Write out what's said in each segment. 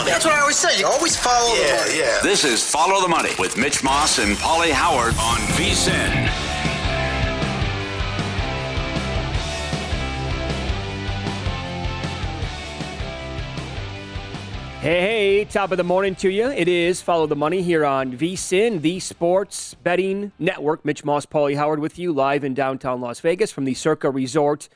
Money. That's what I always say. You always follow the Yeah, money. yeah. This is Follow the Money with Mitch Moss and Paulie Howard on VSIN. Hey, hey, top of the morning to you. It is Follow the Money here on VSIN, the sports betting network. Mitch Moss, Paulie Howard with you live in downtown Las Vegas from the Circa Resort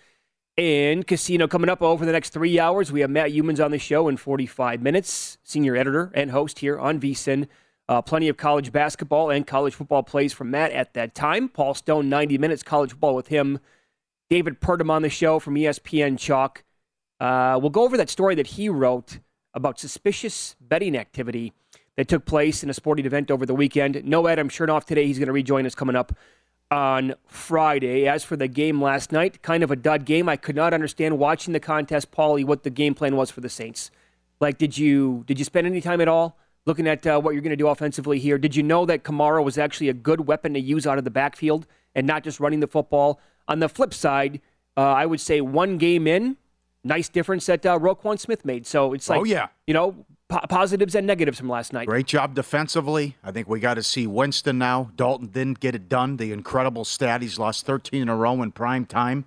and Casino. Coming up over the next three hours, we have Matt Youmans on the show in 45 minutes, senior editor and host here on VSIN. Uh, plenty of college basketball and college football plays from Matt at that time. Paul Stone, 90 minutes college football with him. David Purdom on the show from ESPN Chalk. Uh, we'll go over that story that he wrote about suspicious betting activity that took place in a sporting event over the weekend. No Adam Chernoff today. He's going to rejoin us coming up on Friday. As for the game last night, kind of a dud game. I could not understand watching the contest, Paulie, what the game plan was for the Saints. Like, did you did you spend any time at all looking at uh, what you're going to do offensively here? Did you know that Kamara was actually a good weapon to use out of the backfield and not just running the football? On the flip side, uh, I would say one game in, nice difference that uh, Roquan Smith made. So it's like, Oh, yeah. you know, po- positives and negatives from last night. Great job defensively. I think we got to see Winston now. Dalton didn't get it done. The incredible stat he's lost 13 in a row in prime time,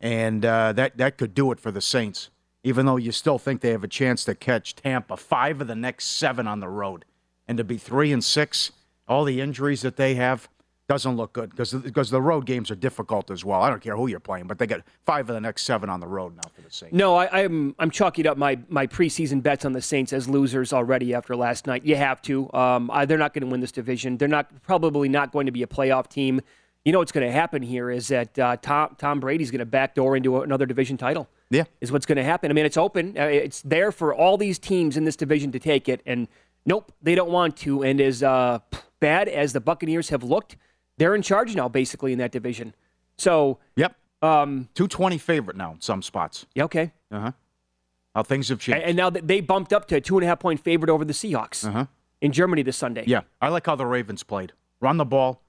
and uh, that that could do it for the Saints. Even though you still think they have a chance to catch Tampa, five of the next seven on the road, and to be three and six, all the injuries that they have doesn't look good because because the road games are difficult as well. I don't care who you're playing, but they got five of the next seven on the road now for the Saints. No, I, I'm I'm chalking up my my preseason bets on the Saints as losers already after last night. You have to. Um, I, they're not going to win this division. They're not probably not going to be a playoff team. You know what's going to happen here is that uh, Tom Tom Brady's going to backdoor into another division title. Yeah. is what's going to happen. I mean, it's open. Uh, it's there for all these teams in this division to take it, and nope, they don't want to. And as uh, bad as the Buccaneers have looked, they're in charge now, basically in that division. So, Yep, um, two twenty favorite now in some spots. yeah, okay. Uh huh. How things have changed. And, now that they bumped up to a two and a half point favorite over the Seahawks Uh-huh. in Germany this Sunday. Yeah, I like how the Ravens played. Run the ball,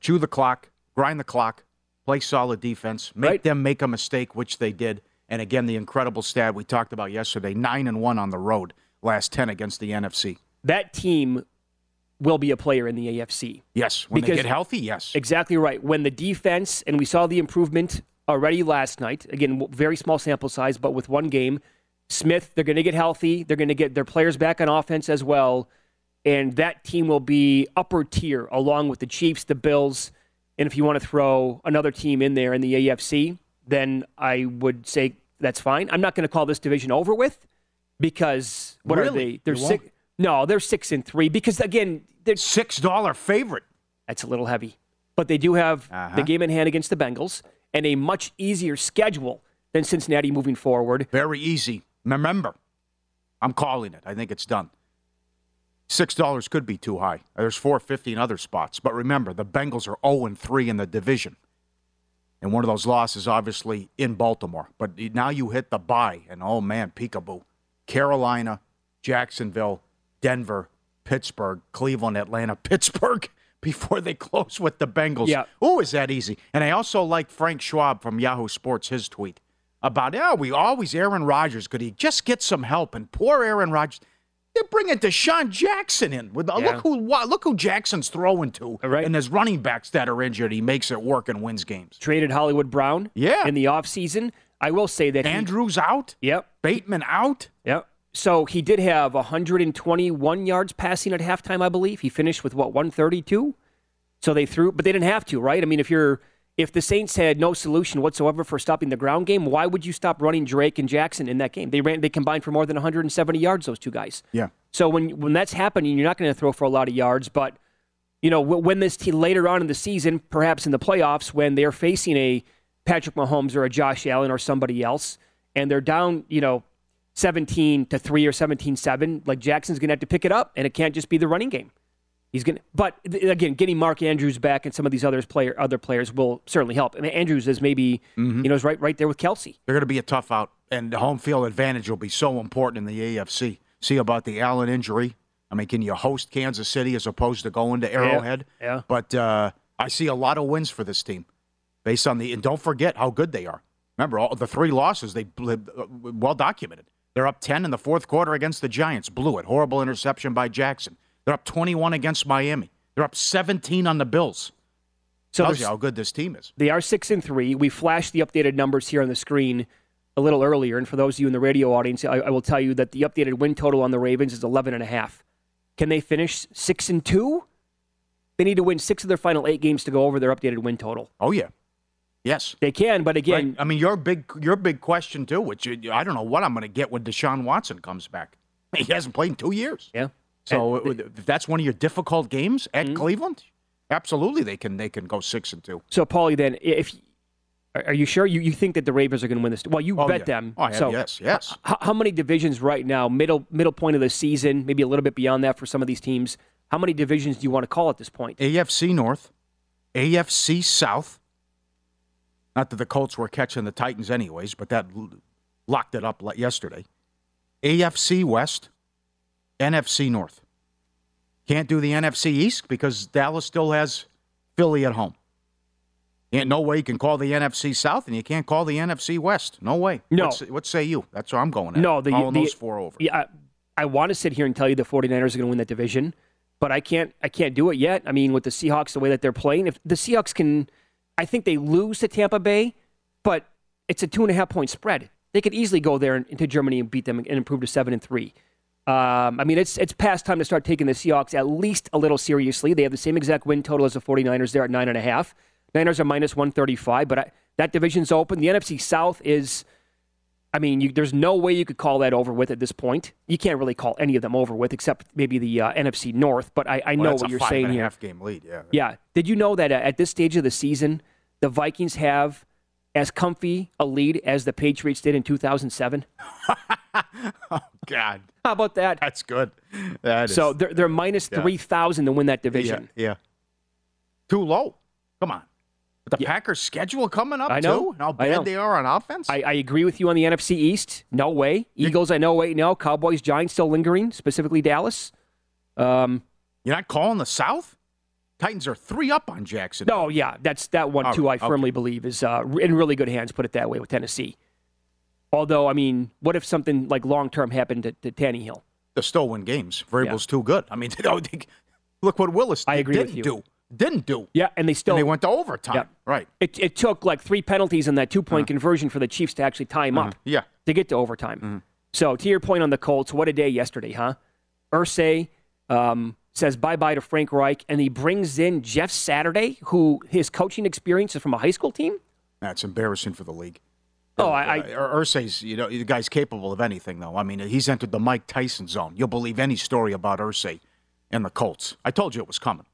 chew the clock, grind the clock, play solid defense, make Right. them make a mistake, which they did. And again, the incredible stat we talked about yesterday: nine and one on the road, last ten against the NFC. That team will be a player in the AFC. Yes, when they get healthy, yes. Exactly right. When the defense, and we saw the improvement already last night, again, very small sample size, but with one game, Smith, they're going to get healthy. They're going to get their players back on offense as well. And that team will be upper tier along with the Chiefs, the Bills, and if you want to throw another team in there in the AFC, then I would say that's fine. I'm not going to call this division over with because what are they? They're six. No, they're six and three because again, they're Six dollar favorite. that's a little heavy. But they do have Uh-huh. the game in hand against the Bengals and a much easier schedule than Cincinnati moving forward. Very easy. Remember, I'm calling it. I think it's done. Six dollars could be too high. There's four fifty in other spots. But remember, the Bengals are 0 and 3 in the division. And one of those losses obviously in Baltimore. But now you hit the bye, and oh man, peekaboo. Carolina, Jacksonville, Denver, Pittsburgh, Cleveland, Atlanta, Pittsburgh before they close with the Bengals. Yeah. Oh, is that easy? And I also like Frank Schwab from Yahoo Sports, his tweet about, yeah, we always, Aaron Rodgers, could he just get some help? And poor Aaron Rodgers, they're bringing DeSean Jackson in. With Yeah. Look who look who Jackson's throwing to. Right. And there's running backs that are injured. He makes it work and wins games. Traded Hollywood Brown Yeah. in the offseason. I will say that he- Andrews out. Yep. Bateman out. Yep. So he did have 121 yards passing at halftime, I believe. He finished with what 132. So they threw, but they didn't have to, right? I mean, if you're if the Saints had no solution whatsoever for stopping the ground game, why would you stop running Drake and Jackson in that game? They ran, they combined for more than 170 yards. Those two guys. Yeah. So when when that's happening, you're not going to throw for a lot of yards. But you know, when this team later on in the season, perhaps in the playoffs, when they're facing a Patrick Mahomes or a Josh Allen or somebody else, and they're down, you know, 17 to three or 17-7, like Jackson's going to have to pick it up, and it can't just be the running game. He's going to, but again, getting Mark Andrews back and some of these others player other players will certainly help. I mean, Andrews is maybe you know is right right there with Kelce. They're going to be a tough out, and the home field advantage will be so important in the AFC. See about the Allen injury. I mean, can you host Kansas City as opposed to going to Arrowhead? yeah. But uh, I see a lot of wins for this team based on the, and don't forget how good they are. Remember, all the three losses, they uh, well documented. They're up 10 in the fourth quarter against the Giants. Blew it. Horrible interception by Jackson. They're up 21 against Miami. They're up 17 on the Bills. So Tells you how good this team is. They are six and three. We flashed the updated numbers here on the screen a little earlier, and for those of you in the radio audience, I, I will tell you that the updated win total on the Ravens is 11 and a half. Can they finish six and two? They need to win six of their final eight games to go over their updated win total. Oh, yeah. Yes. They can, but again, Right. I mean, your big your big question too, which you, I don't know what I'm going to get when Deshaun Watson comes back. He hasn't played in two years. yeah. So And- if that's one of your difficult games at mm-hmm. Cleveland, absolutely they can they can go six and two. So, Paulie, then, if are are you sure you, you think that the Ravens are going to win this? Well, you Oh, bet yeah. them. Oh, I so, yes, yes. How, how many divisions right now, middle middle point of the season, maybe a little bit beyond that for some of these teams? How many divisions do you want to call at this point? AFC North, AFC South. Not that the Colts were catching the Titans anyways, but that locked it up yesterday. AFC West, NFC North. Can't do the NFC East because Dallas still has Philly at home. Ain't no way you can call the NFC South, and you can't call the NFC West. No way. No. What, say- what say you? That's where I'm going at. No, the, Calling the those four over. Yeah, I, I want to sit here and tell you the 49ers are going to win that division, but I can't. I can't do it yet. I mean, with the Seahawks the way that they're playing, if the Seahawks can, I think they lose to Tampa Bay, but it's a two and a half point spread. They could easily go there into Germany and beat them and improve to seven and three. Um, I mean, it's it's past time to start taking the Seahawks at least a little seriously. They have the same exact win total as the 49ers. They're at nine and a half. Niners are minus 135, but I, that division's open. The NFC South is. I mean, you, there's no way you could call that over with at this point. You can't really call any of them over with, except maybe the uh, NFC North. But I, I Well, know what you're saying and here. half game lead. Yeah. Yeah. Did you know that uh, at this stage of the season, the Vikings have as comfy a lead as the Patriots did in 2007? oh God, How about that? that's good. That is. So they're, they're minus Yeah. 3,000 to win that division. Yeah, yeah. Too low. Come on. The Packers' schedule coming up I know. too. and How I know. bad they are on offense. I, I agree with you on the NFC East. No way. Eagles, I know. Wait, no. Cowboys, Giants still lingering, specifically Dallas. Um, You're not calling the South. Titans are three up on Jackson. No, yeah, that's that one All too. right, I firmly believe is uh, in really good hands. Put it that way with Tennessee. Although, I mean, what if something like long term happened to, to Tannehill? They still win games. Vrabel's too good. I mean, look what Willis I agree with didn't you. do. Didn't do. Yeah, and they still And they went to overtime. Yep. Right. It, it took like three penalties in that two point conversion for the Chiefs to actually tie him up Yeah. to get to overtime. So, to your point on the Colts, what a day yesterday, huh? Irsay um, says bye bye to Frank Reich, and he brings in Jeff Saturday, who his coaching experience is from a high school team. That's embarrassing for the league. Oh, I, I uh, Irsay's, you know, the guy's capable of anything, though. I mean, he's entered the Mike Tyson zone. You'll believe any story about Irsay and the Colts. I told you it was coming.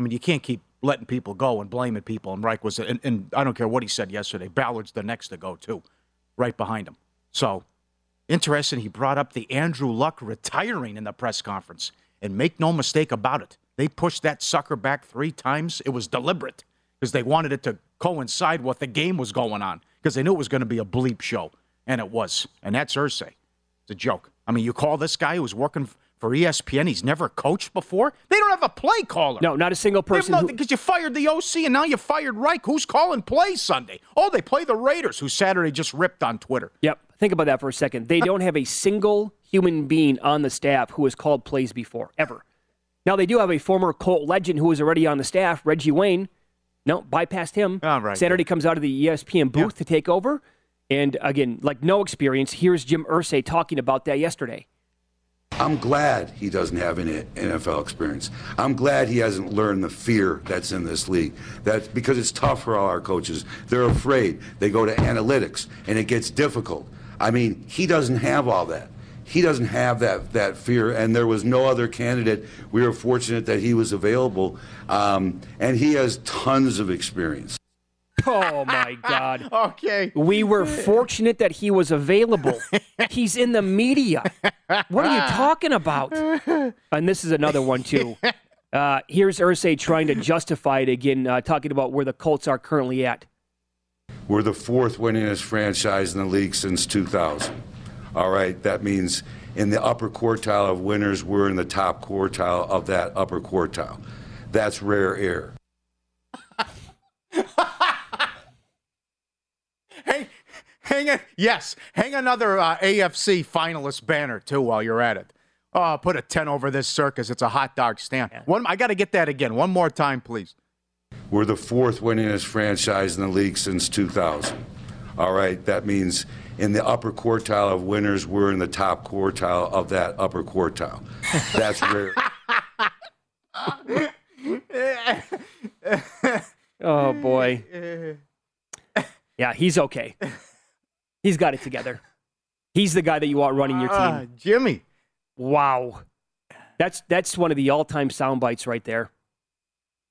I mean, you can't keep letting people go and blaming people. And Reich was, and, and I don't care what he said yesterday. Ballard's the next to go too, right behind him. So interesting. He brought up the Andrew Luck retiring in the press conference, and make no mistake about it, they pushed that sucker back three times. It was deliberate because they wanted it to coincide with the game was going on because they knew it was going to be a bleep show, and it was. And that's Irsay. It's a joke. I mean, you call this guy who was working for ESPN. He's never coached before. They don't have a play caller. No, not a single person. Because who... you fired the OC and now you fired Reich. Who's calling plays Sunday? Oh, they play the Raiders, who Saturday just ripped on Twitter. Yep. Think about that for a second. They don't have a single human being on the staff who has called plays before, ever. Now, they do have a former Colt legend who was already on the staff, Reggie Wayne. No, bypassed him. Oh, right, Saturday yeah. comes out of the ESPN booth yeah. to take over. And again, like no experience. Here's Jim Irsay talking about that yesterday. I'm glad he doesn't have any NFL experience. I'm glad he hasn't learned the fear that's in this league. That's because it's tough for all our coaches. They're afraid. They go to analytics and it gets difficult. I mean, he doesn't have all that. He doesn't have that, that fear, and there was no other candidate. We were fortunate that he was available, um, and he has tons of experience. Oh my God. okay. We were fortunate that he was available. He's in the media. What are you talking about? And this is another one too. Uh, here's Irsay trying to justify it again, uh, talking about where the Colts are currently at. We're the fourth winningest franchise in the league since 2000. All right, that means in the upper quartile of winners, we're in the top quartile of that upper quartile. That's rare air. Hang, hang a, yes, hang another uh, AFC finalist banner too while you're at it. Oh, put a 10 over this circus. It's a hot dog stand. Yeah. One, I got to get that again. One more time, please. We're the fourth winningest franchise in the league since 2000. All right, that means in the upper quartile of winners, we're in the top quartile of that upper quartile. That's rare. oh boy. Yeah, he's okay. He's got it together. He's the guy that you want running your team. Uh, Jimmy. Wow. That's that's one of the all-time sound bites right there.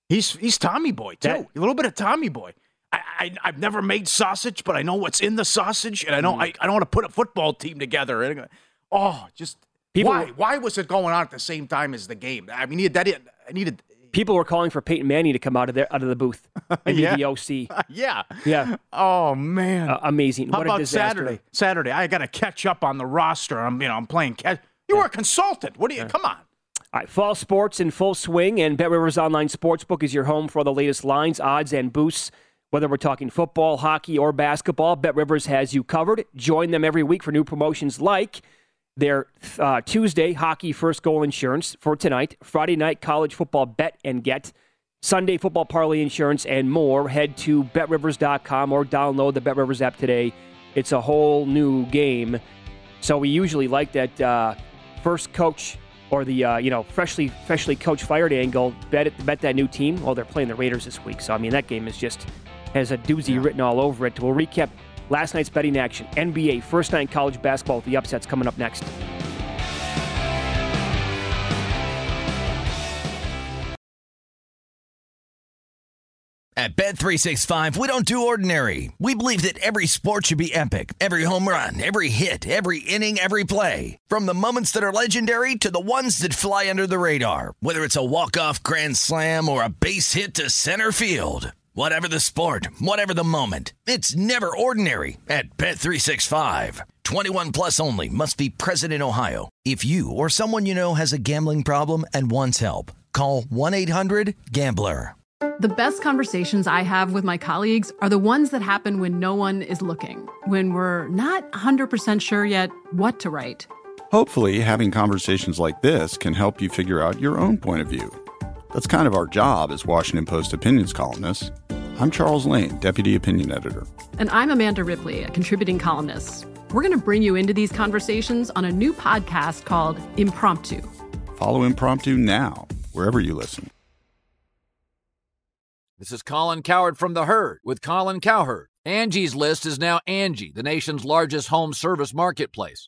He's he's Tommy Boy too. That, a little bit of Tommy Boy. I, I have never made sausage, but I know what's in the sausage, and I know mm. I, I don't want to put a football team together. Oh, just People, why? Why was it going on at the same time as the game? I mean, that I needed People were calling for Peyton Manning to come out of there, out of the booth and yeah. be the OC. yeah, yeah. Oh man, uh, amazing! How what about Saturday? Saturday, I got to catch up on the roster. I'm, you know, I'm playing catch. You yeah. were a consultant. What do you? Yeah. Come on. All right, fall sports in full swing, and Bet Rivers Online Sportsbook is your home for the latest lines, odds, and boosts. Whether we're talking football, hockey, or basketball, Bet Rivers has you covered. Join them every week for new promotions like their uh, Tuesday hockey first goal insurance for tonight, Friday night college football bet and get, Sunday football parlay insurance, and more. Head to betrivers.com or download the BetRivers app today. It's a whole new game. So we usually like that uh, first coach or the uh, you know freshly freshly coach fired angle. Bet it, bet that new team. Well, they're playing the Raiders this week, so I mean that game is just has a doozy yeah. written all over it. We'll recap last night's betting action, NBA, first night college basketball, the upsets coming up next. At Bet365, we don't do ordinary. We believe that every sport should be epic. Every home run, every hit, every inning, every play. From the moments that are legendary to the ones that fly under the radar. Whether it's a walk-off grand slam or a base hit to center field. Whatever the sport, whatever the moment, it's never ordinary at Bet365. 21 plus only must be present in Ohio. If you or someone you know has a gambling problem and wants help, call 1-800-GAMBLER. The best conversations I have with my colleagues are the ones that happen when no one is looking, when we're not 100% sure yet what to write. Hopefully, having conversations like this can help you figure out your own point of view. That's kind of our job as Washington Post opinions columnists. I'm Charles Lane, Deputy Opinion Editor. And I'm Amanda Ripley, a contributing columnist. We're going to bring you into these conversations on a new podcast called Impromptu. Follow Impromptu now, wherever you listen. This is Colin Cowherd from The Herd with Colin Cowherd. Angie's List is now Angie, the nation's largest home service marketplace.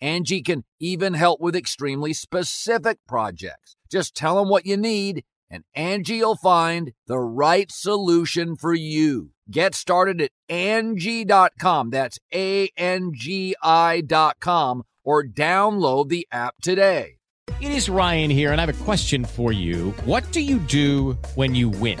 Angie can even help with extremely specific projects. Just tell them what you need, and Angie will find the right solution for you. Get started at Angie.com. That's A N G I.com or download the app today. It is Ryan here, and I have a question for you. What do you do when you win?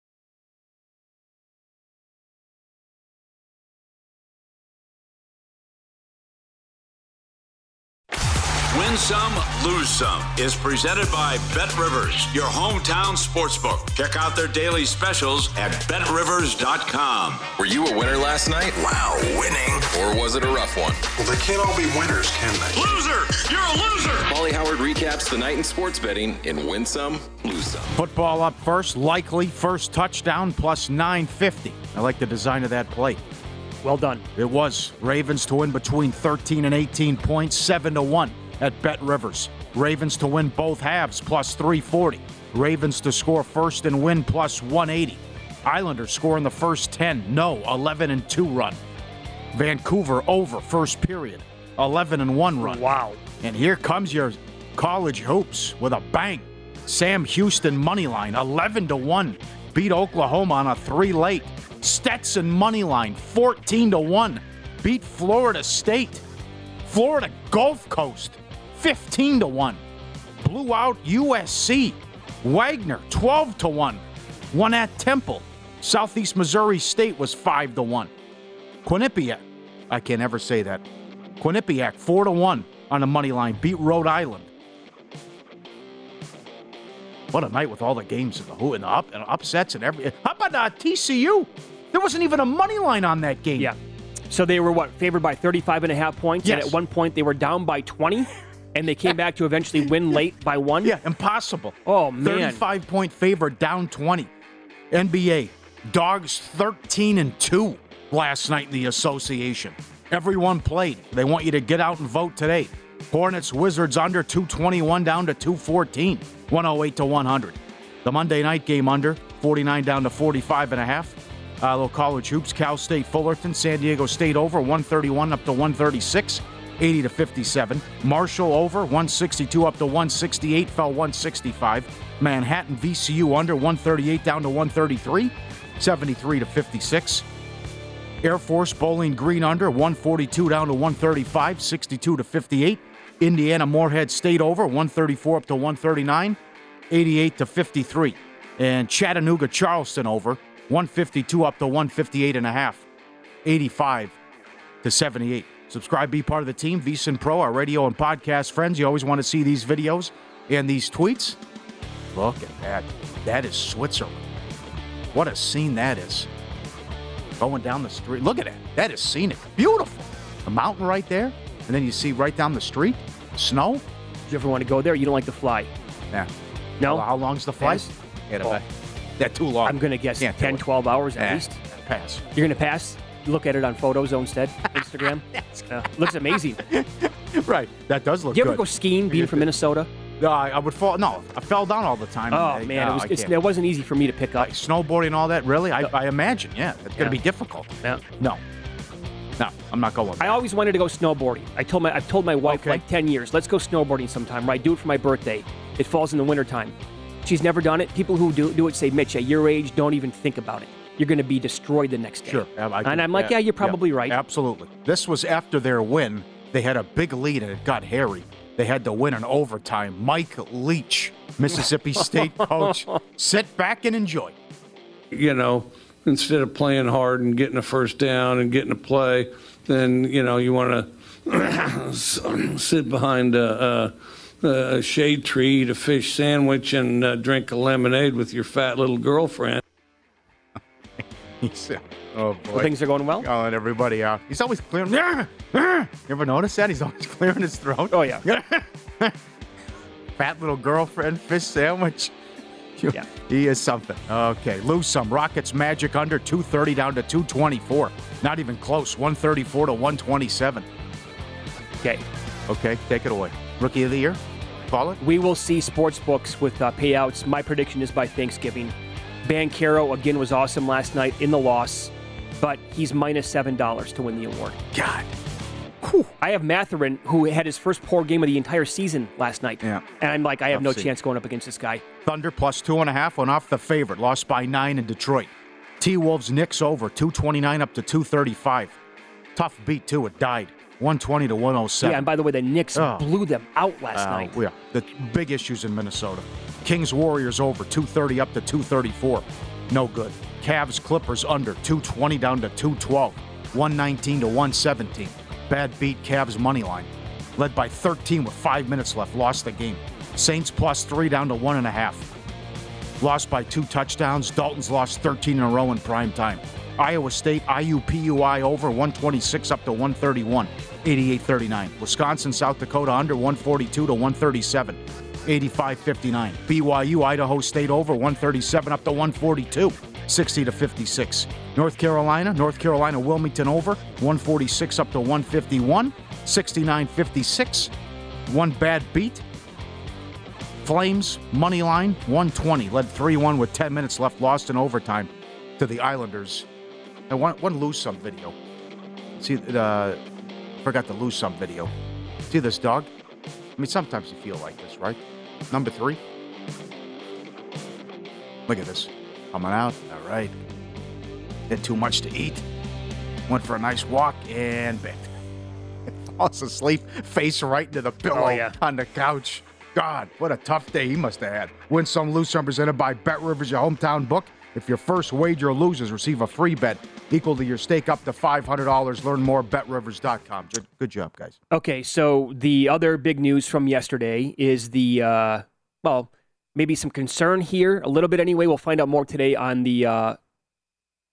Win some, lose some is presented by Bet Rivers, your hometown sportsbook. Check out their daily specials at betrivers.com. Were you a winner last night? Wow, winning. Or was it a rough one? Well, they can't all be winners, can they? Loser! You're a loser! Paulie Howard recaps the night in sports betting in Win Some, Lose Some. Football up first, likely first touchdown plus 950. I like the design of that play. Well done. It was Ravens to win between 13 and 18 points, 7 to 1 at Bet Rivers. Ravens to win both halves plus 340. Ravens to score first and win plus 180. Islanders score in the first 10. No, 11 and 2 run. Vancouver over first period. 11 and 1 run. Wow. And here comes your college hoops with a bang. Sam Houston money line 11 to 1. Beat Oklahoma on a 3 late. Stetson money line 14 to 1. Beat Florida State. Florida Gulf Coast 15 to 1. Blew out USC. Wagner 12 to 1. Won at Temple. Southeast Missouri State was 5 to 1. Quinnipiac, I can't ever say that. Quinnipiac 4 to 1 on the money line. Beat Rhode Island. What a night with all the games and the who and the up and upsets and every. How about uh, TCU? There wasn't even a money line on that game. Yeah. So they were what favored by 35 and a half points, Yes. and at one point they were down by 20, and they came back to eventually win late by one. Yeah, impossible. Oh man. 35 point favorite, down 20. NBA, dogs 13 and 2 last night in the association. Everyone played. They want you to get out and vote today. Hornets, Wizards under 221 down to 214, 108 to 100. The Monday night game under 49 down to 45 and a half. Uh, little college hoops, Cal State, Fullerton, San Diego State over 131 up to 136. 80 to 57. Marshall over 162 up to 168, fell 165. Manhattan VCU under 138 down to 133, 73 to 56. Air Force Bowling Green under 142 down to 135, 62 to 58. Indiana Morehead State over 134 up to 139, 88 to 53. And Chattanooga Charleston over 152 up to 158 and a half, 85 to 78. Subscribe, be part of the team. VSIN Pro, our radio and podcast friends. You always want to see these videos and these tweets. Look at that. That is Switzerland. What a scene that is. Going down the street. Look at that. That is scenic. Beautiful. A mountain right there. And then you see right down the street snow. Do you ever want to go there? You don't like to fly? Yeah. No. How, how long's the flight? Can't Oh. That too long. I'm going to guess Can't 10, 12 hours at least. Pass. You're going to pass? Look at it on photos instead, Instagram. Uh, looks amazing. right. That does look Do you ever good. go skiing being from Minnesota? No, I, I would fall. No, I fell down all the time. Oh, I- man. no, it, was, I it's, can't. it wasn't easy for me to pick up. snowboarding and all that. Really, I, I imagine. Yeah, it's going to Yeah. be difficult. Yeah. No, No, I'm not going. I always wanted to go snowboarding. I told my I've told my wife for like 10 years, let's go snowboarding sometime, right? Do it for my birthday. It falls in the wintertime. She's never done it. People who do, do it say, Mitch, at your age, don't even think about it. You're going to be destroyed the next day. Sure. Um, I and I'm like, yeah, you're probably right. Absolutely. This was after their win. They had a big lead and it got hairy. They had to win in overtime. Mike Leach, Mississippi State coach, sit back and enjoy. you know, instead of playing hard and getting a first down and getting a play, then you know you want to sit behind a, a, a shade tree, eat a fish sandwich, and uh, drink a lemonade with your fat little girlfriend. He said, "Oh boy, things are going well." Calling everybody out. He's always clearing. You ever notice that? He's always clearing his throat. Oh yeah. Fat little girlfriend, fish sandwich. Yeah. He is something. Okay, lose some. Rockets Magic under 230 down to 224. Not even close. 134 to 127. Okay. Okay, take it away. Rookie of the year? Call it? We will see sports books with uh, payouts. My prediction is by Thanksgiving. Banchero again was awesome last night in the loss, but he's minus seven dollars to win the award. God. I have Mathurin, who had his first poor game of the entire season last night. Yeah. And I'm like, I have no chance going up against this guy. Thunder plus two and a half went off the favorite. Lost by nine in Detroit. T Wolves Knicks over 229 up to 235. Tough beat too. It died 120 to 107. Yeah, and by the way, the Knicks Oh. blew them out last Uh, night. Yeah, the big issues in Minnesota. Kings Warriors over 230 up to 234. No good. Cavs Clippers under 220 down to 212. 119 to 117. Bad beat Cavs money line. Led by 13 with five minutes left. Lost the game. Saints plus three down to one and a half. Lost by two touchdowns. Dalton's lost 13 in a row in prime time. Iowa State IUPUI over 126 up to 131, 88-39. Wisconsin South Dakota under 142 to 137, 85-59. BYU Idaho State over 137 up to 142, 60 to 56. North Carolina North Carolina Wilmington over 146 up to 151, 69-56. One bad beat. Flames, money line, 120. Led 3 1 with 10 minutes left, lost in overtime to the Islanders. And one, one lose some video. See, uh, forgot to lose some video. See this dog? I mean, sometimes you feel like this, right? Number three. Look at this. Coming out. All right. Had too much to eat. Went for a nice walk and bit. Falls asleep, face right into the pillow Oh, yeah. on the couch. God, what a tough day he must have had. Win some, lose some, presented by Bet Rivers, your hometown book. If your first wager loses, receive a free bet equal to your stake up to $500. Learn more betrivers.com. Good, good job, guys. Okay, so the other big news from yesterday is the uh, well, maybe some concern here, a little bit anyway. We'll find out more today on the uh,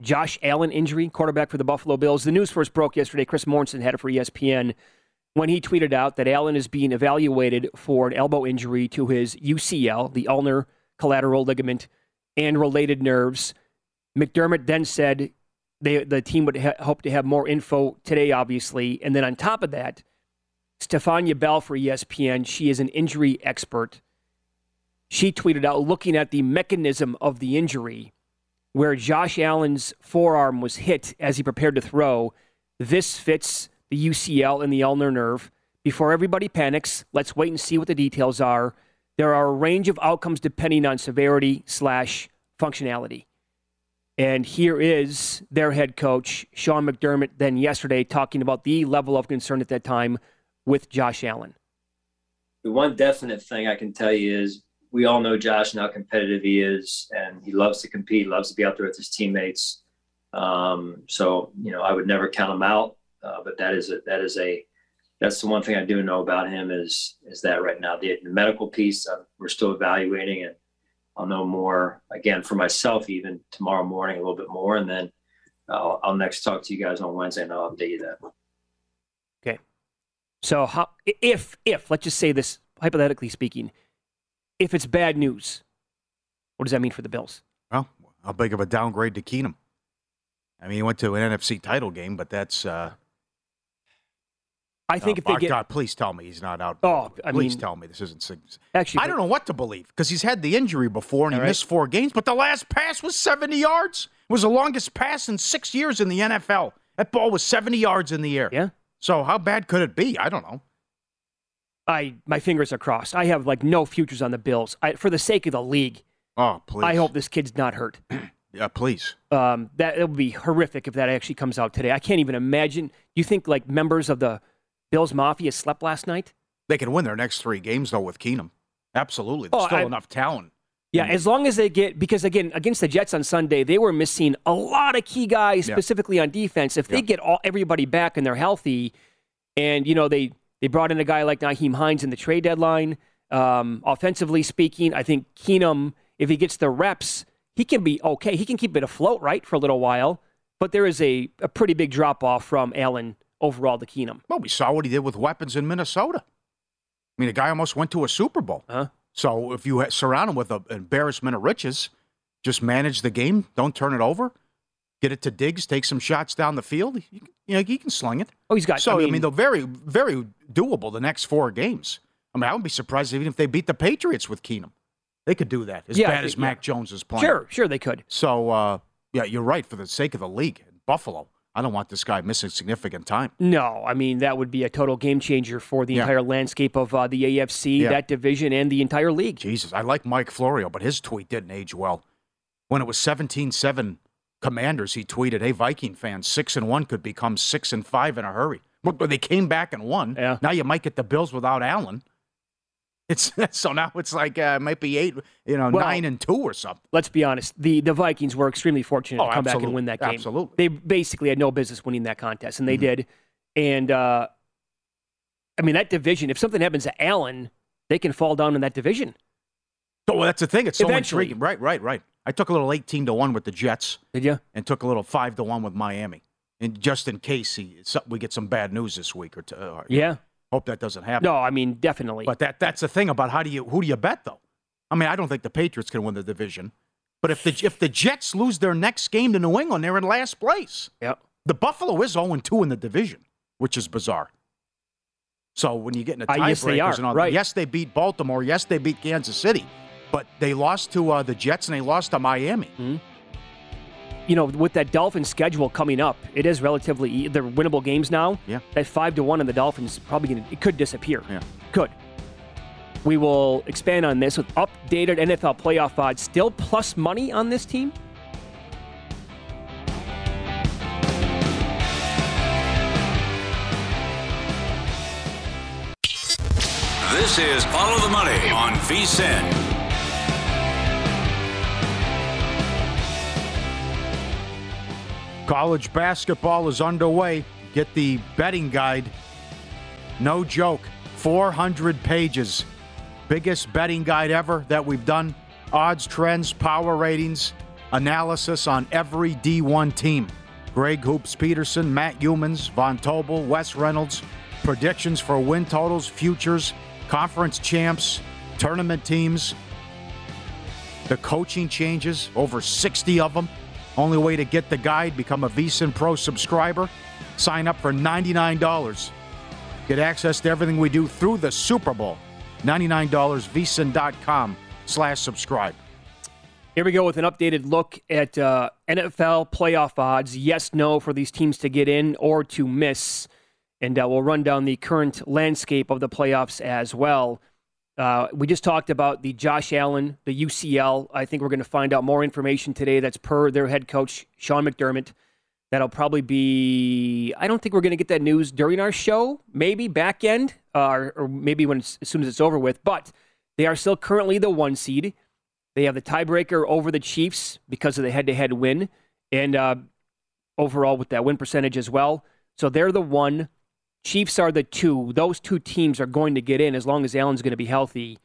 Josh Allen injury, quarterback for the Buffalo Bills. The news first broke yesterday. Chris Mortensen had it for ESPN when he tweeted out that Allen is being evaluated for an elbow injury to his UCL, the ulnar collateral ligament, and related nerves. McDermott then said they, the team would ha- hope to have more info today, obviously. And then on top of that, Stephania Bell for ESPN, she is an injury expert. She tweeted out looking at the mechanism of the injury where Josh Allen's forearm was hit as he prepared to throw. This fits the UCL and the ulnar nerve. Before everybody panics, let's wait and see what the details are. There are a range of outcomes depending on severity slash functionality. And here is their head coach, Sean McDermott, then yesterday talking about the level of concern at that time with Josh Allen. The one definite thing I can tell you is we all know Josh and how competitive he is, and he loves to compete, loves to be out there with his teammates. Um, so you know, I would never count him out. Uh, but that is a that is a that's the one thing I do know about him is is that right now the, the medical piece uh, we're still evaluating, and I'll know more again for myself even tomorrow morning a little bit more, and then I'll, I'll next talk to you guys on Wednesday and I'll update you that. Okay. So how if if let's just say this hypothetically speaking, if it's bad news, what does that mean for the Bills? Well, how big of a downgrade to Keenum? I mean, he went to an NFC title game, but that's. Uh, I think oh, if they get God, please tell me he's not out. Oh, I please mean- tell me this isn't. Actually, I don't know what to believe because he's had the injury before and he right. missed four games, but the last pass was 70 yards. It was the longest pass in six years in the NFL. That ball was 70 yards in the air. Yeah. So how bad could it be? I don't know. I my fingers are crossed. I have like no futures on the Bills. I, for the sake of the league, Oh, please. I hope this kid's not hurt. Yeah, please. Um, that it would be horrific if that actually comes out today. I can't even imagine. You think like members of the Bills Mafia slept last night? They can win their next three games though with Keenum. Absolutely. There's Oh, still I- enough talent. Yeah, as long as they get because again against the Jets on Sunday they were missing a lot of key guys Yeah. specifically on defense. If they Yeah. get all everybody back and they're healthy, and you know they they brought in a guy like Nyheim Hines in the trade deadline. Um, offensively speaking, I think Keenum, if he gets the reps, he can be okay. He can keep it afloat right for a little while, but there is a, a pretty big drop off from Allen overall to Keenum. Well, we saw what he did with weapons in Minnesota. I mean, the guy almost went to a Super Bowl. Huh? So if you surround him with an embarrassment of riches, just manage the game, don't turn it over, get it to Diggs, take some shots down the field. You, you know, he can sling it. Oh, he's got. So I I mean, mean, they're very, very doable the next four games. I mean, I wouldn't be surprised even if they beat the Patriots with Keenum. They could do that as Yeah, bad as Mac. Jones is playing. sure, sure they could. So uh, yeah, you're right. For the sake of the league, Buffalo, I don't want this guy missing significant time. No, I mean that would be a total game changer for the Yeah. entire landscape of uh, the AFC, Yeah. that division, and the entire league. Jesus, I like Mike Florio, but his tweet didn't age well. When it was 17-7 Commanders, he tweeted, "Hey Viking fans, six and one could become six and five in a hurry." But, but they came back and won. Yeah. Now you might get the Bills without Allen. It's so now it's like uh, it might be eight, you know, Well, nine and two or something. Let's be honest. The the Vikings were extremely fortunate Oh, to come back and win that game. Absolutely. They basically had no business winning that contest, and they Mhm. did. And uh, I mean that division. If something happens to Allen, they can fall down in that division. Oh, well, that's the thing. It's so Eventually. intriguing. Right, right, right. I took a little eighteen to one with the Jets. Did you? And took a little five to one with Miami, and just in case he so- we get some bad news this week or two. or- Yeah. Hope that doesn't happen. No, I mean definitely. But that that's the thing about how do you who do you bet though? I mean, I don't think the Patriots can win the division. But if the if the Jets lose their next game to New England, they're in last place. Yep. The Buffalo is 0 2 in the division, which is bizarre. So when you get into Uh, yes, they are, tiebreakers and all right. that, yes, they beat Baltimore, yes, they beat Kansas City, but they lost to uh, the Jets and they lost to Miami. You know, with that Dolphins schedule coming up, it is relatively e- they're winnable games now. Yeah. That five to one on the Dolphins probably gonna it could disappear. Yeah. Could. We will expand on this with updated NFL playoff odds. Still plus money on this team. This is Follow the Money on VSIN. College basketball is underway. Get the betting guide. No joke. 400 pages. Biggest betting guide ever that we've done. Odds, trends, power ratings, analysis on every D1 team. Greg Hoops Peterson, Matt Youmans, Von Tobel, Wes Reynolds. Predictions for win totals, futures, conference champs, tournament teams. The coaching changes, over 60 of them. Only way to get the guide, become a VSIN Pro subscriber. Sign up for $99. Get access to everything we do through the Super Bowl. $99, vsin.com slash subscribe. Here we go with an updated look at uh, NFL playoff odds. Yes, no for these teams to get in or to miss. And uh, we'll run down the current landscape of the playoffs as well. Uh, we just talked about the Josh Allen, the UCL. I think we're going to find out more information today that's per their head coach, Sean McDermott. That'll probably be, I don't think we're going to get that news during our show, maybe back end, uh, or, maybe when as soon as it's over with. But they are still currently the one seed. They have the tiebreaker over the Chiefs because of the head to head win and uh, overall with that win percentage as well. So they're the one. Chiefs are the two. Those two teams are going to get in as long as Allen's going to be healthy.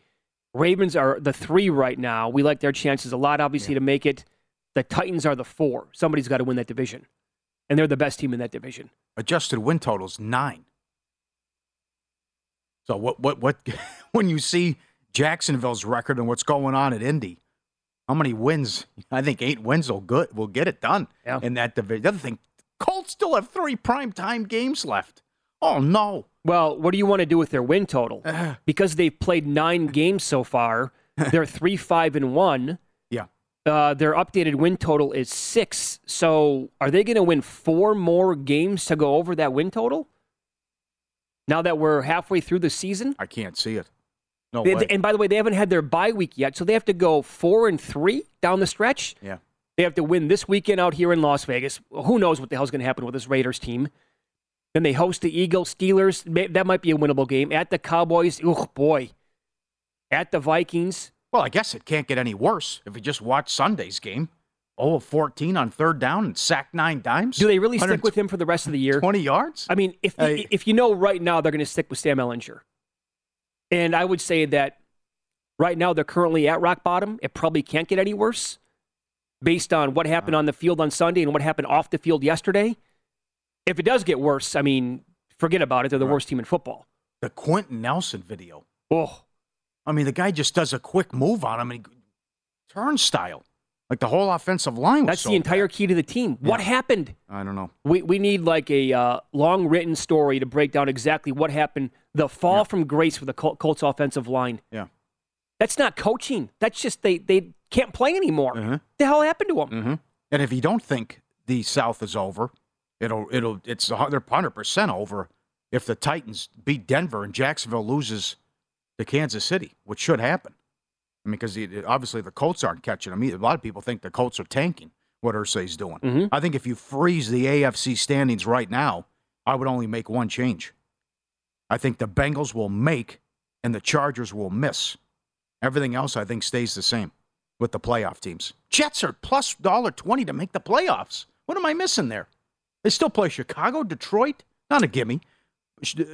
Ravens are the three right now. We like their chances a lot, obviously, to make it. The Titans are the four. Somebody's got to win that division. And they're the best team in that division. Adjusted win totals nine. So what what what when you see Jacksonville's record and what's going on at Indy, how many wins? I think eight wins will good will get it done Yeah. in that division. The other thing, Colts still have three primetime games left. Oh no. Well, what do you want to do with their win total? Because they've played nine games so far, they're three, five, and one. Yeah. Uh, their updated win total is six. So are they going to win four more games to go over that win total? Now that we're halfway through the season? I can't see it. No They- way. and by the way, they haven't had their bye week yet, so they have to go four and three down the stretch. Yeah. They have to win this weekend out here in Las Vegas. Who knows what the hell's going to happen with this Raiders team? Then they host the Eagles, Steelers. That might be a winnable game. At the Cowboys. Oh boy. At the Vikings. Well, I guess it can't get any worse if you just watch Sunday's game. Oh, 14 on third down and sacked nine times. Do they really stick with him for the rest of the year? 20 yards? I mean, if Hey. if you know right now they're going to stick with Sam Ehlinger, and I would say that right now they're currently at rock bottom. It probably can't get any worse, based on what happened on the field on Sunday and what happened off the field yesterday. If it does get worse, I mean, forget about it. They're the worst team in football. The Quenton Nelson video. Oh, I mean, the guy just does a quick move on him and he, turnstile. Like the whole offensive line was that's so the entire key to the team. What happened? I don't know. We we need like a uh, long written story to break down exactly what happened. The fall from grace for the Col- Colts offensive line. Yeah. That's not coaching. That's just they they can't play anymore. Uh-huh. The hell happened to them? hmm And if you don't think the South is over, it'll it'll it's they're hundred percent over if the Titans beat Denver and Jacksonville loses to Kansas City, which should happen. I mean, because obviously the Colts aren't catching them. either. A lot of people think the Colts are tanking what Irsay's doing. Mm-hmm. I think if you freeze the AFC standings right now, I would only make one change. I think the Bengals will make and the Chargers will miss. Everything else, I think, stays the same with the playoff teams. Jets are plus dollar twenty to make the playoffs. What am I missing there? They still play Chicago, Detroit, not a gimme,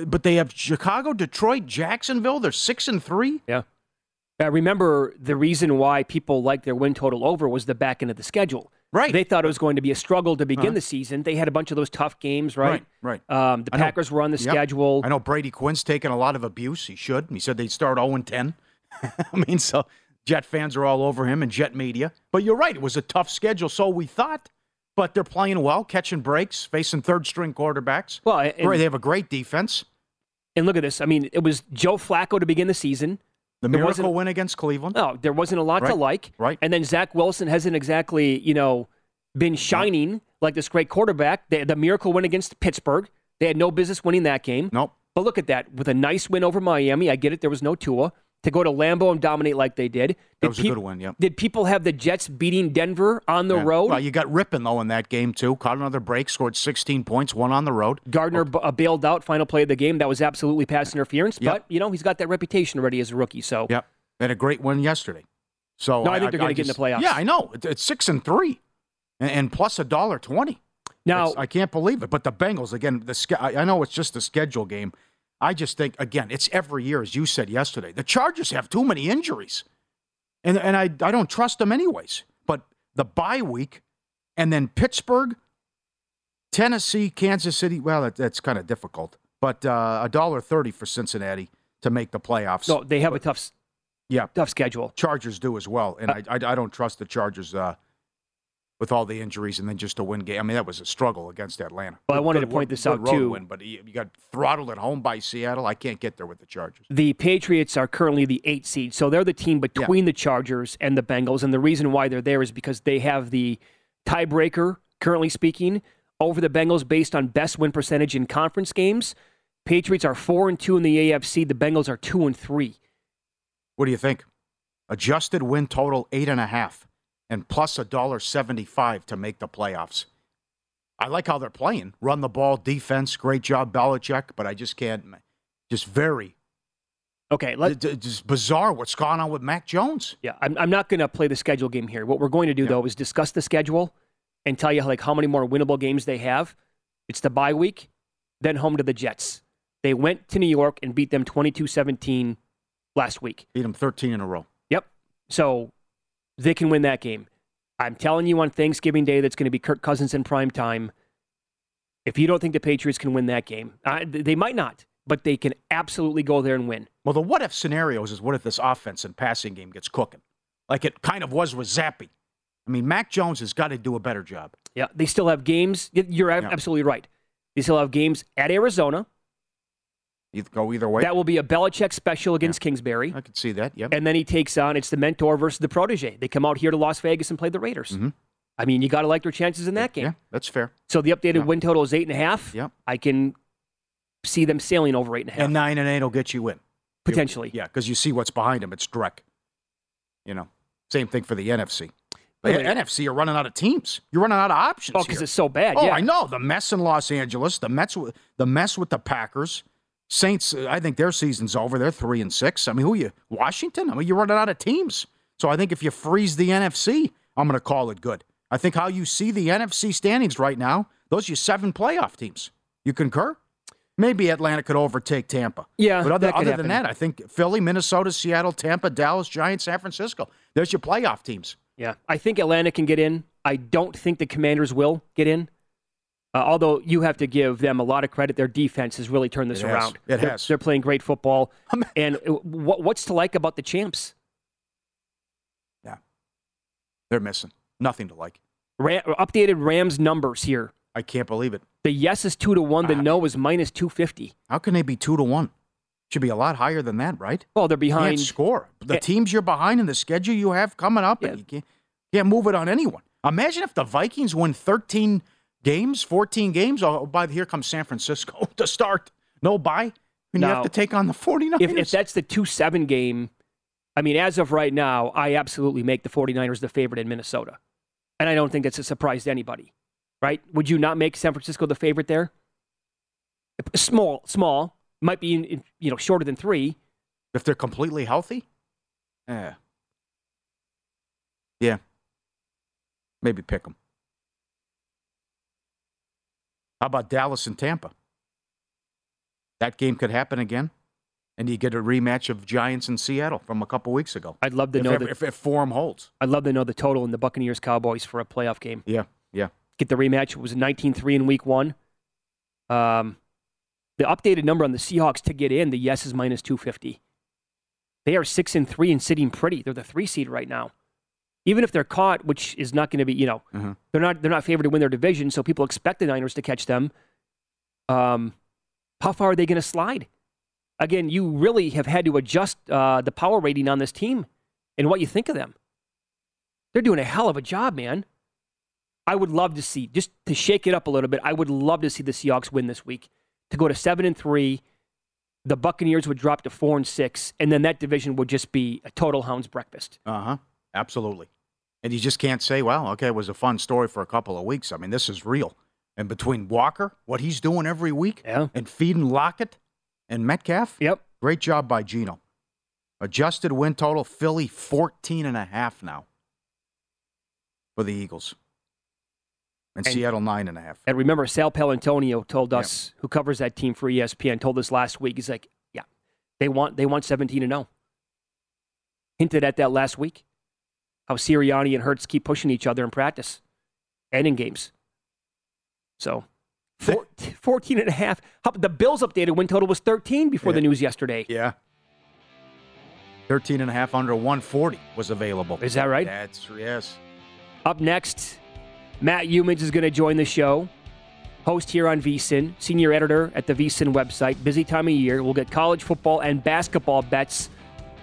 but they have Chicago, Detroit, Jacksonville. They're six and three. Yeah. Uh, remember, the reason why people liked their win total over was the back end of the schedule. Right. They thought it was going to be a struggle to begin Uh-huh. the season. They had a bunch of those tough games, right? Right. Um, the I know. Packers were on the Yep. schedule. I know Brady Quinn's taken a lot of abuse. He should. He said they'd start 0 and 10. I mean, so Jet fans are all over him and Jet media. But you're right. It was a tough schedule, so we thought. But they're playing well, catching breaks, facing third string quarterbacks. Well, and- they have a great defense. And look at this. I mean, it was Joe Flacco to begin the season. The There miracle win against Cleveland. No, there wasn't a lot to like. right. And then Zach Wilson hasn't exactly, you know, been shining like this great quarterback. They, the miracle win against Pittsburgh. They had no business winning that game. Nope. But look at that. With a nice win over Miami, I get it. There was no Tua. To go to Lambeau and dominate like they did. That Did was a good win, yep. Did people have the Jets beating Denver on the Yeah. road? Well, you got Rypien, though, in that game, too. Caught another break, scored 16 points, one on the road. Gardner b- uh, bailed out final play of the game. That was absolutely pass interference. Yep. But, you know, he's got that reputation already as a rookie. So Yep. Had a great win yesterday. So No, I think they're gonna get in the playoffs. Yeah, I know. It's, six and three, and, and plus a dollar twenty. Now- It's- I can't believe it. But the Bengals again. The I I know it's just a schedule game. I just think again, it's every year, as you said yesterday. The Chargers have too many injuries, and and I I don't trust them anyways. But the bye week, and then Pittsburgh, Tennessee, Kansas City. Well, that, that's kind of difficult. But uh, a dollar thirty for Cincinnati to make the playoffs. no, they have a tough, Yeah, tough schedule. Chargers do as well, and I, I I don't trust the Chargers uh, with all the injuries and then just a win game. I mean, that was a struggle against Atlanta. Well, I wanted good to point wo- this good out, too. Win, but you you got throttled at home by Seattle. I can't get there with the Chargers. The Patriots are currently the eight seed, so they're the team between the Chargers and the Bengals. And the reason why they're there is because they have the tiebreaker, currently speaking, over the Bengals based on best win percentage in conference games. Patriots are four and two in the AFC. The Bengals are two and three. What do you think? Adjusted win total eight and a half, and plus a dollar seventy-five to make the playoffs. I like how they're playing. Run the ball, defense, great job, Belichick. But I just can't. Just very. Okay, let, just bizarre what's going on with Mac Jones. Yeah, I'm, I'm not going to play the schedule game here. What we're going to do, though, is discuss the schedule and tell you like how many more winnable games they have. It's the bye week, then home to the Jets. They went to New York and beat them 22-17 last week. Beat them thirteen in a row. Yep. So they can win that game. I'm telling you on Thanksgiving Day that's going to be Kirk Cousins in prime time. If you don't think the Patriots can win that game, uh, they might not, but they can absolutely go there and win. Well, the what if scenarios is what if this offense and passing game gets cooking, like it kind of was with Zappe. I mean, Mac Jones has got to do a better job. Yeah, they still have games. You're Yeah. absolutely right. They still have games at Arizona, You go either way. That will be a Belichick special against Kingsbury. I could see that. Yep. And then he takes on it's the mentor versus the protege. They come out here to Las Vegas and play the Raiders. Mhm. I mean, you got to like their chances in that game. Yeah, that's fair. So the updated win total is eight and a half. Yep. I can see them sailing over eight and a half. And nine and eight will get you in. Potentially. Yeah, because you see what's behind him. It's Drek. You know, same thing for the NFC. The Really? NFC are running out of teams. You're running out of options. Oh, because it's so bad, Oh, yeah. I know the mess in Los Angeles, the Mets, the mess with the Packers, Saints. I think their season's over. They're three and six. I mean, who are you? Washington. I mean, you're running out of teams. So I think if you freeze the NFC, I'm going to call it good. I think how you see the NFC standings right now, those are your seven playoff teams. You concur? Maybe Atlanta could overtake Tampa. Yeah, but other, other than that, I think Philly, Minnesota, Seattle, Tampa, Dallas, Giants, San Francisco. There's your playoff teams. Yeah, I think Atlanta can get in. I don't think the Commanders will get in. Uh, although you have to give them a lot of credit, their defense has really turned this It has. around. It they're, has. They're playing great football. and uh, what, what's to like about the champs? Yeah, they're missing nothing to like. Ram, updated Rams numbers here. I can't believe it. The yes is two to one. The no is minus two fifty. How can they be two to one? Should be a lot higher than that, right? Well, they're You behind. Can't score. The Eh. teams you're behind in the schedule you have coming up, and you can't, can't move it on anyone. Imagine if the Vikings win 13 games, 14 games. Oh, by the here comes San Francisco to start. No bye. And you Now, have to take on the 49ers. If, if that's the 2 7 game, I mean, as of right now, I absolutely make the 49ers the favorite in Minnesota. And I don't think that's a surprise to anybody, right? Would you not make San Francisco the favorite there? Small, small. Might be, in, in, you know, shorter than three. If they're completely healthy? Yeah. Yeah. Maybe pick them. How about Dallas and Tampa? That game could happen again, and you get a rematch of Giants and Seattle from a couple weeks ago. I'd love to if, know ever- that- if, if form holds. I'd love to know the total in the Buccaneers Cowboys for a playoff game. Yeah, yeah. Get the rematch. It was 19 3 in week one. Um, the updated number on the Seahawks to get in, the yes is minus 250. They are 6 and 3 and sitting pretty. They're the three seed right now. Even if they're caught, which is not going to be, you know, Mhm. they're not they're not favored to win their division, so people expect the Niners to catch them. Um, how far are they going to slide? Again, you really have had to adjust uh, the power rating on this team and what you think of them. They're doing a hell of a job, man. I would love to see just to shake it up a little bit. I would love to see the Seahawks win this week to go to seven and three. The Buccaneers would drop to four and six, and then that division would just be a total hounds breakfast. Uh huh. Absolutely. And you just can't say, well, okay, it was a fun story for a couple of weeks. I mean, this is real. And between Walker, what he's doing every week, yeah. and feeding Lockett and Metcalf, yep. Great job by Geno. Adjusted win total, Philly 14 and a half now for the Eagles. And, And- Seattle nine and a half. And remember, Sal Paolantonio told us, who covers that team for ESPN, told us last week. He's like, "Yeah, they want they want 17 and 0." Hinted at that last week. How Sirianni and Hurts keep pushing each other in practice and in games. So, four, 14 and a half. The Bills updated win total was 13 before the news yesterday. Yeah. 13 and a half under 140 was available. Is that right? That's yes. Up next, Matt Youmans is going to join the show. Host here on VSIN, senior editor at the VSIN website. Busy time of year. We'll get college football and basketball bets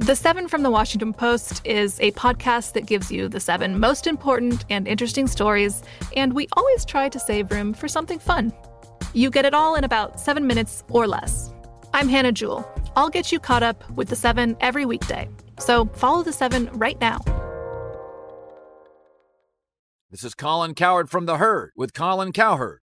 The Seven from the Washington Post is a podcast that gives you the seven most important and interesting stories, and we always try to save room for something fun. You get it all in about seven minutes or less. I'm Hannah Jewell. I'll get you caught up with the seven every weekday. So follow the seven right now. This is Colin Cowherd from The Herd with Colin Cowherd.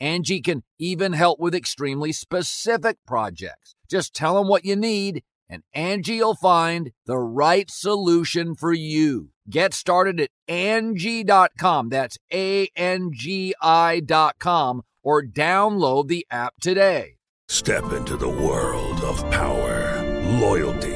Angie can even help with extremely specific projects. Just tell them what you need and Angie will find the right solution for you. Get started at Angie.com. That's A-N-G-I dot com or download the app today. Step into the world of power, loyalty,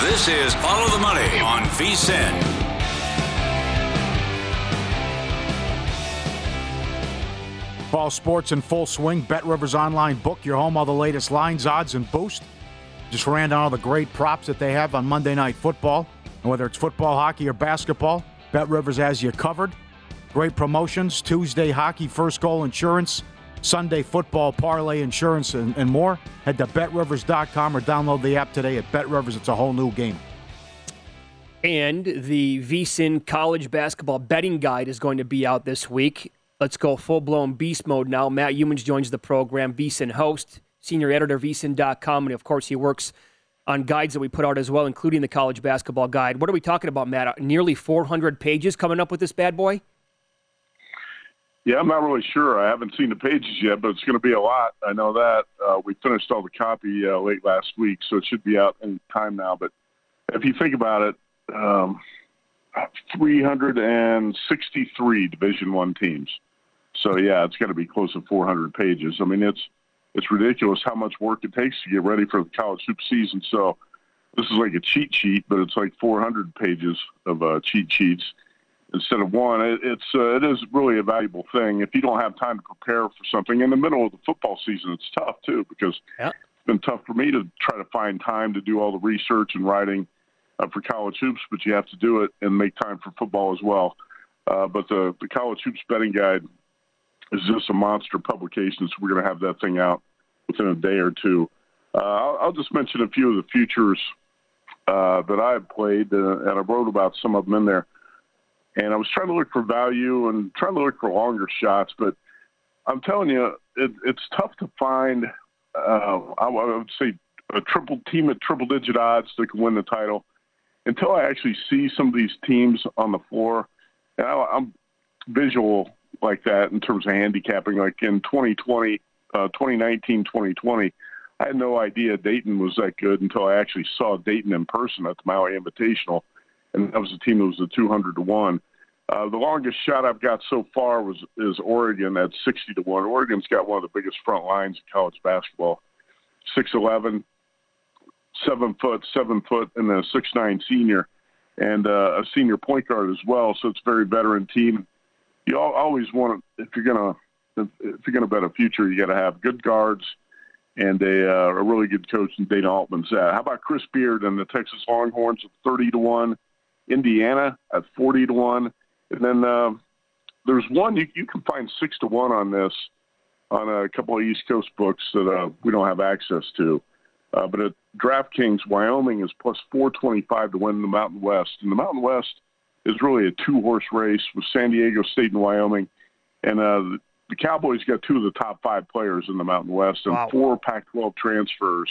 This is Follow the Money on VSIN. Fall sports in full swing. Bet Rivers Online. Book your home, all the latest lines, odds, and boost. Just ran down all the great props that they have on Monday Night Football. And whether it's football, hockey, or basketball, Bet Rivers has you covered. Great promotions Tuesday, hockey, first goal insurance, Sunday, football, parlay insurance, and, and more. Head to betrivers.com or download the app today at BetRivers. It's a whole new game. And the VSIN college basketball betting guide is going to be out this week. Let's go full blown beast mode now. Matt Youmans joins the program, VSIN host, senior editor, VSIN.com. And of course, he works on guides that we put out as well, including the college basketball guide. What are we talking about, Matt? Nearly 400 pages coming up with this bad boy? Yeah, I'm not really sure. I haven't seen the pages yet, but it's going to be a lot. I know that. Uh, we finished all the copy uh, late last week, so it should be out any time now. But if you think about it, um, 363 Division One teams. So yeah, it's going to be close to 400 pages. I mean, it's it's ridiculous how much work it takes to get ready for the college hoop season. So this is like a cheat sheet, but it's like 400 pages of uh, cheat sheets instead of one. It, it's uh, it is really a valuable thing. If you don't have time to prepare for something in the middle of the football season, it's tough too because yeah. it's been tough for me to try to find time to do all the research and writing uh, for college hoops, but you have to do it and make time for football as well. Uh, but the the college hoops betting guide is just a monster publication, so we're going to have that thing out within a day or two. Uh, I'll, I'll, just mention a few of the futures uh, that I've played, uh, and I wrote about some of them in there. And I was trying to look for value and trying to look for longer shots, but I'm telling you, it, it's tough to find. Uh, I would say a triple team at triple digit odds that can win the title until I actually see some of these teams on the floor. And I, I'm visual like that in terms of handicapping. Like in 2020, uh, 2019, 2020, I had no idea Dayton was that good until I actually saw Dayton in person at the Maui Invitational, and that was a team that was a 200 to one. Uh, the longest shot I've got so far was is Oregon at 60 to one. Oregon's got one of the biggest front lines in college basketball, 6'11", seven foot, seven foot, and a six nine senior, and uh, a senior point guard as well. So it's a very veteran team you always want to, if you're gonna if you're gonna bet a future, you got to have good guards and a, uh, a really good coach in Dana Altman's that. How about Chris Beard and the Texas Longhorns at thirty to one, Indiana at forty to one, and then uh, there's one you, you can find six to one on this on a couple of East Coast books that uh, we don't have access to. Uh, but at DraftKings, Wyoming is plus 425 to win the Mountain West. And the Mountain West is really a two horse race with San Diego State and Wyoming. And uh, the Cowboys got two of the top five players in the Mountain West and Wow. four Pac 12 transfers.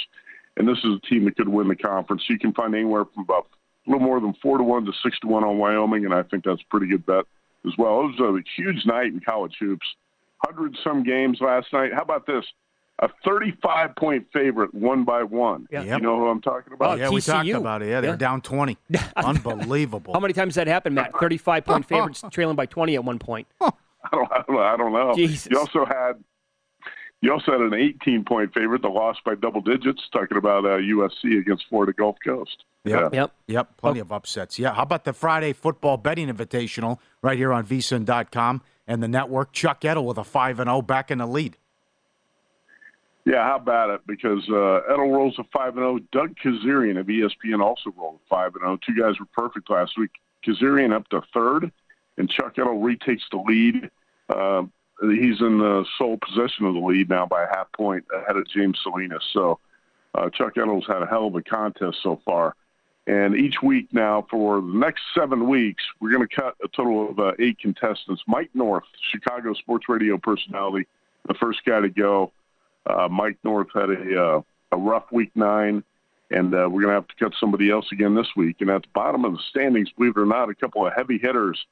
And this is a team that could win the conference. You can find anywhere from about little more than four to one to six to one on Wyoming, and I think that's a pretty good bet as well. It was a huge night in college hoops. Hundred some games last night. How about this? A 35 point favorite, one by one. Yeah. You know who I'm talking about? yeah, we talked about it. Yeah, they're Yeah. down 20. Unbelievable. How many times has that happened, Matt? 35 point favorites trailing by 20 at one point. I don't, I don't know. I don't know. Jesus. You also had you also had an 18 point favorite that lost by double digits. Talking about uh, USC against Florida Gulf Coast. Yep. Yeah. Yep. Yep. Plenty of upsets. Yeah. How about the Friday football betting invitational right here on vsin.com and the network? Chuck Edel with a 5 and 0 back in the lead. Yeah, how about it? Because uh, Edel rolls a five and zero. Doug Kezirian of ESPN also rolled a five and zero. Two guys were perfect last week. Kezirian up to third, and Chuck Edel retakes the lead. Uh, he's in the sole possession of the lead now by a half point ahead of James Salinas. So uh, Chuck Edel's had a hell of a contest so far. And each week now, for the next seven weeks, we're going to cut a total of uh, eight contestants. Mike North, Chicago sports radio personality, the first guy to go. Uh, Mike North had a uh, a rough week nine, and uh, we're going to have to cut somebody else again this week. And at the bottom of the standings, believe it or not, a couple of heavy hitters,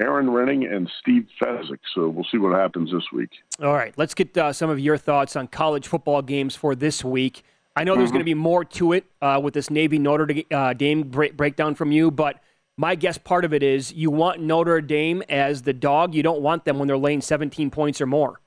Aaron Renning and Steve Fezzik. So we'll see what happens this week. All right, let's get uh, some of your thoughts on college football games for this week. I know there's Mhm. going to be more to it uh, with this Navy Notre Da- uh, Dame break- breakdown from you, but my guess part of it is you want Notre Dame as the dog. You don't want them when they're laying 17 points or more.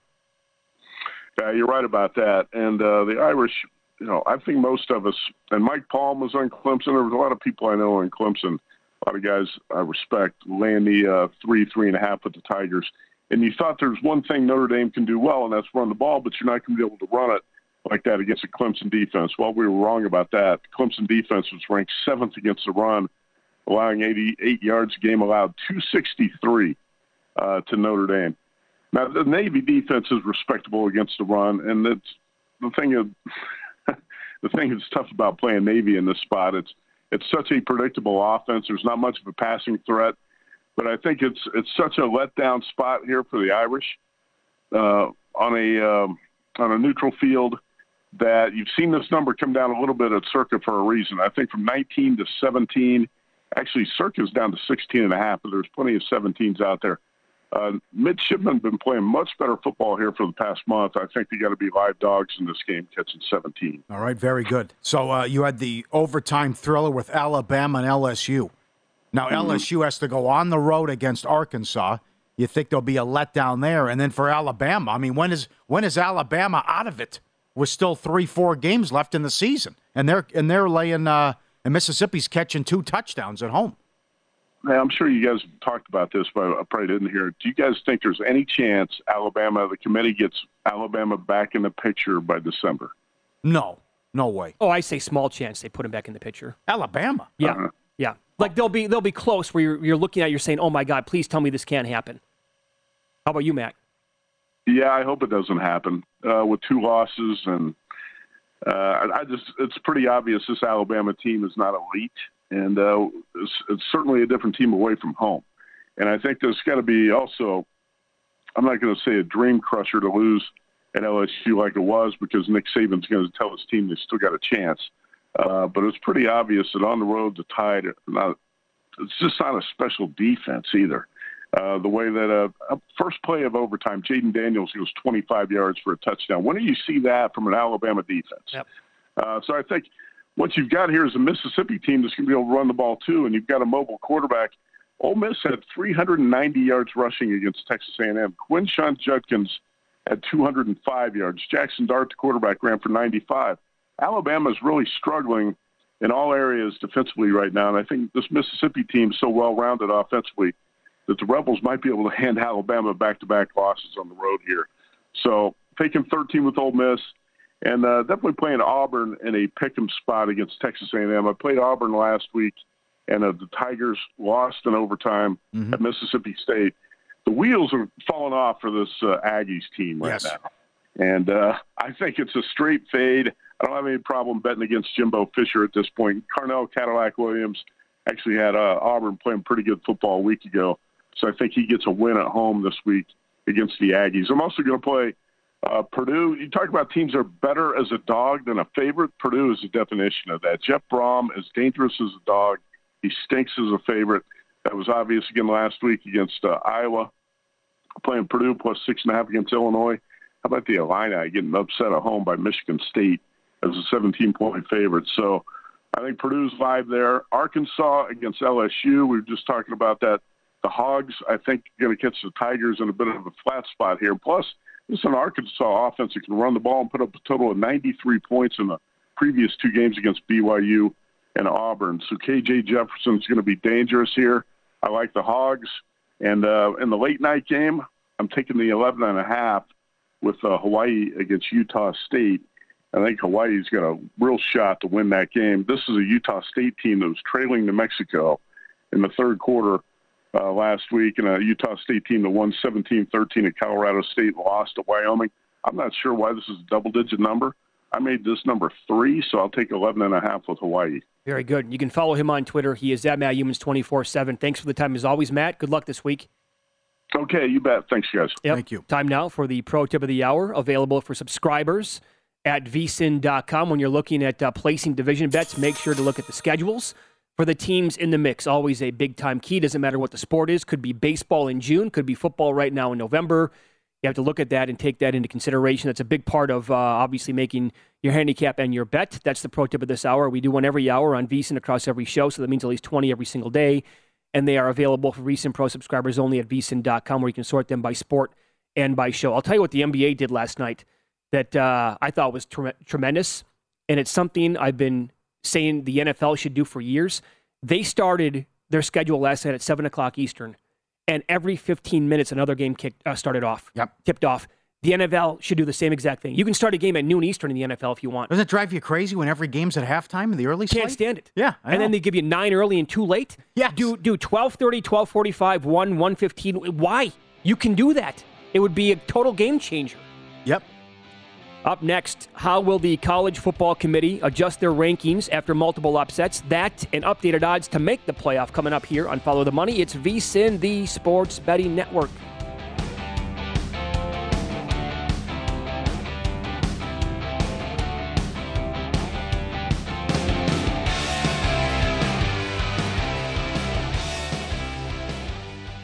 Yeah, you're right about that. And uh, the Irish, you know, I think most of us, and Mike Palm was on Clemson. There was a lot of people I know in Clemson, a lot of guys I respect, laying the uh, three, three and a half with the Tigers. And you thought there's one thing Notre Dame can do well, and that's run the ball, but you're not going to be able to run it like that against a Clemson defense. Well, we were wrong about that. Clemson defense was ranked seventh against the run, allowing 88 yards a game, allowed 263 uh, to Notre Dame. Now the Navy defense is respectable against the run, and it's the thing is the thing that's tough about playing Navy in this spot. It's it's such a predictable offense. There's not much of a passing threat, but I think it's it's such a letdown spot here for the Irish uh, on a um, on a neutral field that you've seen this number come down a little bit at Circa for a reason. I think from 19 to 17, actually Circa's down to 16 and a half, but there's plenty of 17s out there. Uh, midshipmen have been playing much better football here for the past month. I think they got to be live dogs in this game, catching 17. All right, very good. So uh, you had the overtime thriller with Alabama and LSU. Now Mm-hmm. LSU has to go on the road against Arkansas. You think there'll be a letdown there, and then for Alabama, I mean, when is when is Alabama out of it? With still three, four games left in the season, and they're and they're laying uh, and Mississippi's catching two touchdowns at home. Hey, I'm sure you guys have talked about this, but I probably didn't hear it. Do you guys think there's any chance Alabama, the committee gets Alabama back in the picture by December? No, no way. Oh, I say small chance they put him back in the picture. Alabama. Yeah, Uh-huh. yeah. Like they'll be they'll be close where you're, you're looking at it, you're saying, oh my God, please tell me this can't happen. How about you, Matt? Yeah, I hope it doesn't happen uh, with two losses, and uh, I I just it's pretty obvious this Alabama team is not elite, and uh, it's, it's certainly a different team away from home. And I think there's got to be also, I'm not going to say a dream crusher to lose at LSU like it was because Nick Saban's going to tell his team they still got a chance. Uh, but it's pretty obvious that on the road the Tide, not, it's just not a special defense either. Uh, the way that a first play of overtime, Jayden Daniels goes 25 yards for a touchdown. When do you see that from an Alabama defense? Yep. Uh, so I think what you've got here is a Mississippi team that's going to be able to run the ball too, and you've got a mobile quarterback. Ole Miss had 390 yards rushing against Texas A&M. Quinshon Judkins had 205 yards. Jackson Dart, the quarterback, ran for 95. Alabama is really struggling in all areas defensively right now, and I think this Mississippi team is so well-rounded offensively that the Rebels might be able to hand Alabama back-to-back losses on the road here. So taking 13 with Ole Miss, and uh, definitely playing Auburn in a pick'em spot against Texas A&M. I played Auburn last week, and uh, the Tigers lost in overtime at Mississippi State. The wheels are falling off for this uh, Aggies team right Yes. now, and uh, I think it's a straight fade. I don't have any problem betting against Jimbo Fisher at this point. Carnell Cadillac Williams actually had uh, Auburn playing pretty good football a week ago, so I think he gets a win at home this week against the Aggies. I'm also going to play uh, Purdue. You talk about teams are better as a dog than a favorite. Purdue is the definition of that. Jeff Brohm is dangerous as a dog. He stinks as a favorite. That was obvious again last week against uh, Iowa. Playing Purdue plus six and a half against Illinois. How about the Illini getting upset at home by Michigan State as a 17 point favorite? So I think Purdue's vibe there. Arkansas against LSU. We were just talking about that. The Hogs, I think, going to catch the Tigers in a bit of a flat spot here. Plus, this is an Arkansas offense that can run the ball and put up a total of 93 points in the previous two games against BYU and Auburn. So KJ Jefferson is going to be dangerous here. I like the Hogs. And uh, in the late night game, I'm taking the 11 and a half with uh, Hawaii against Utah State. I think Hawaii's got a real shot to win that game. This is a Utah State team that was trailing New Mexico in the third quarter uh, last week, and a Utah State team that won 17-13 at Colorado State and lost to Wyoming. I'm not sure why this is a double-digit number. I made this number three, so I'll take 11 and a half with Hawaii. Very good. You can follow him on Twitter. He is at Matt Youmans 24 7. Thanks for the time as always, Matt. Good luck this week. Okay, you bet. Thanks, guys. Yep. Thank you. Time now for the pro tip of the hour, available for subscribers at vsin.com. When you're looking at uh, placing division bets, make sure to look at the schedules for the teams in the mix. Always a big time key. Doesn't matter what the sport is. Could be baseball in June, could be football right now in November. You have to look at that and take that into consideration. That's a big part of uh, obviously making your handicap and your bet. That's the pro tip of this hour. We do one every hour on VSIN across every show, so that means at least 20 every single day. And they are available for VSIN Pro subscribers only at vsin.com, where you can sort them by sport and by show. I'll tell you what the NBA did last night that uh, I thought was tre- tremendous, and it's something I've been saying the NFL should do for years. They started their schedule last night at 7 o'clock Eastern and every 15 minutes another game kicked uh, started off. Yep. Tipped off. The NFL should do the same exact thing. You can start a game at noon Eastern in the NFL if you want. Doesn't it drive you crazy when every game's at halftime in the early Can't slate? stand it. Yeah, and then they give you nine early and two late. Yeah. Do do 12:30, 12:45, 1, 115. Why? You can do that. It would be a total game changer. Yep. Up next, how will the College Football Committee adjust their rankings after multiple upsets? That and updated odds to make the playoff coming up here on Follow the Money. It's VSIN, the Sports Betting Network.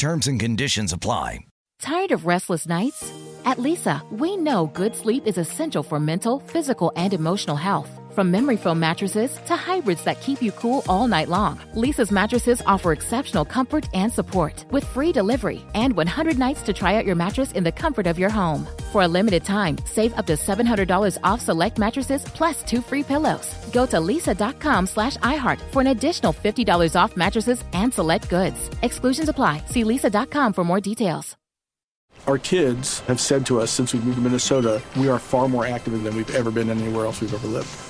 Terms and conditions apply. Tired of restless nights? At Leesa, we know good sleep is essential for mental, physical, and emotional health. From memory foam mattresses to hybrids that keep you cool all night long, Leesa's mattresses offer exceptional comfort and support with free delivery and 100 nights to try out your mattress in the comfort of your home. For a limited time, save up to $700 off select mattresses plus two free pillows. Go to leesa.com slash iHeart for an additional $50 off mattresses and select goods. Exclusions apply. See leesa.com for more details. Our kids have said to us since we moved to Minnesota, we are far more active than we've ever been anywhere else we've ever lived.